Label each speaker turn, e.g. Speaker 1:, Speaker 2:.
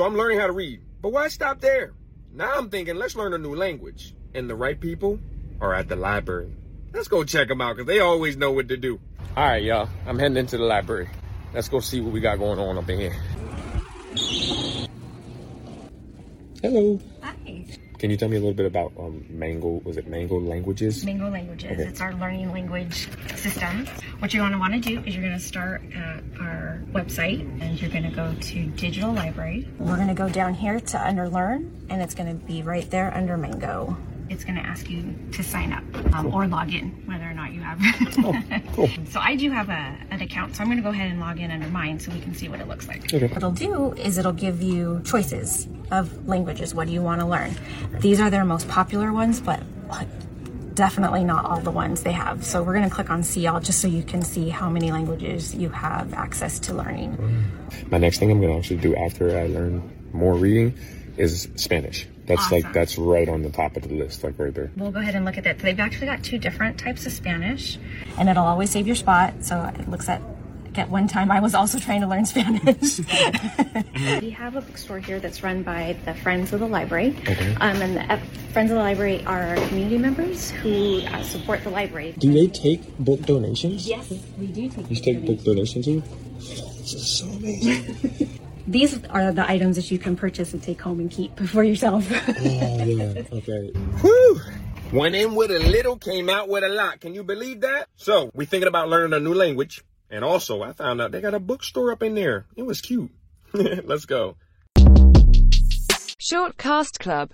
Speaker 1: So I'm learning how to read. But why stop there? Now I'm thinking, let's learn a new language. And the right people are at the library. Let's go check them out because they always know what to do. All right, y'all. I'm heading into the library. Let's go see what we got going on up in here. Hello. Can you tell me a little bit about um, Mango? Was it Mango Languages?
Speaker 2: Mango Languages.
Speaker 1: Okay.
Speaker 2: It's our learning language system. What you're going to want to do is you're going to start at our website and you're going to go to Digital Library. We're going to go down here to under Learn and it's going to be right there under Mango. It's going to ask you to sign up um, or log in, whether or not you have.
Speaker 1: cool.
Speaker 2: So I do have a, an account, so I'm going to go ahead and log in under mine so we can see what it looks like.
Speaker 1: Okay.
Speaker 2: What it'll do is it'll give you choices of languages. What do you want to learn? These are their most popular ones, but definitely not all the ones they have. So we're going to click on see all just so you can see how many languages you have access to learning.
Speaker 1: My next thing I'm going to actually do after I learn more reading is Spanish. That's like that's right on the top of the list, like right there.
Speaker 2: We'll go ahead and look at that. They've actually got two different types of Spanish, and it'll always save your spot. So it looks at. At one time, I was also trying to learn Spanish. we have a bookstore here that's run by the Friends of the Library,
Speaker 1: Okay.
Speaker 2: um, and the Friends of the Library are community members who uh, support the library.
Speaker 3: Do they take book donations?
Speaker 2: Yes, we do take.
Speaker 3: You take book donations too? This is so amazing.
Speaker 2: These are the items that you can purchase and take home and keep for yourself.
Speaker 3: oh yeah. Okay.
Speaker 1: Whew. Went in with a little, came out with a lot. Can you believe that? So we thinking about learning a new language. And also, I found out they got a bookstore up in there. It was cute. Let's go.
Speaker 4: Short Cast Club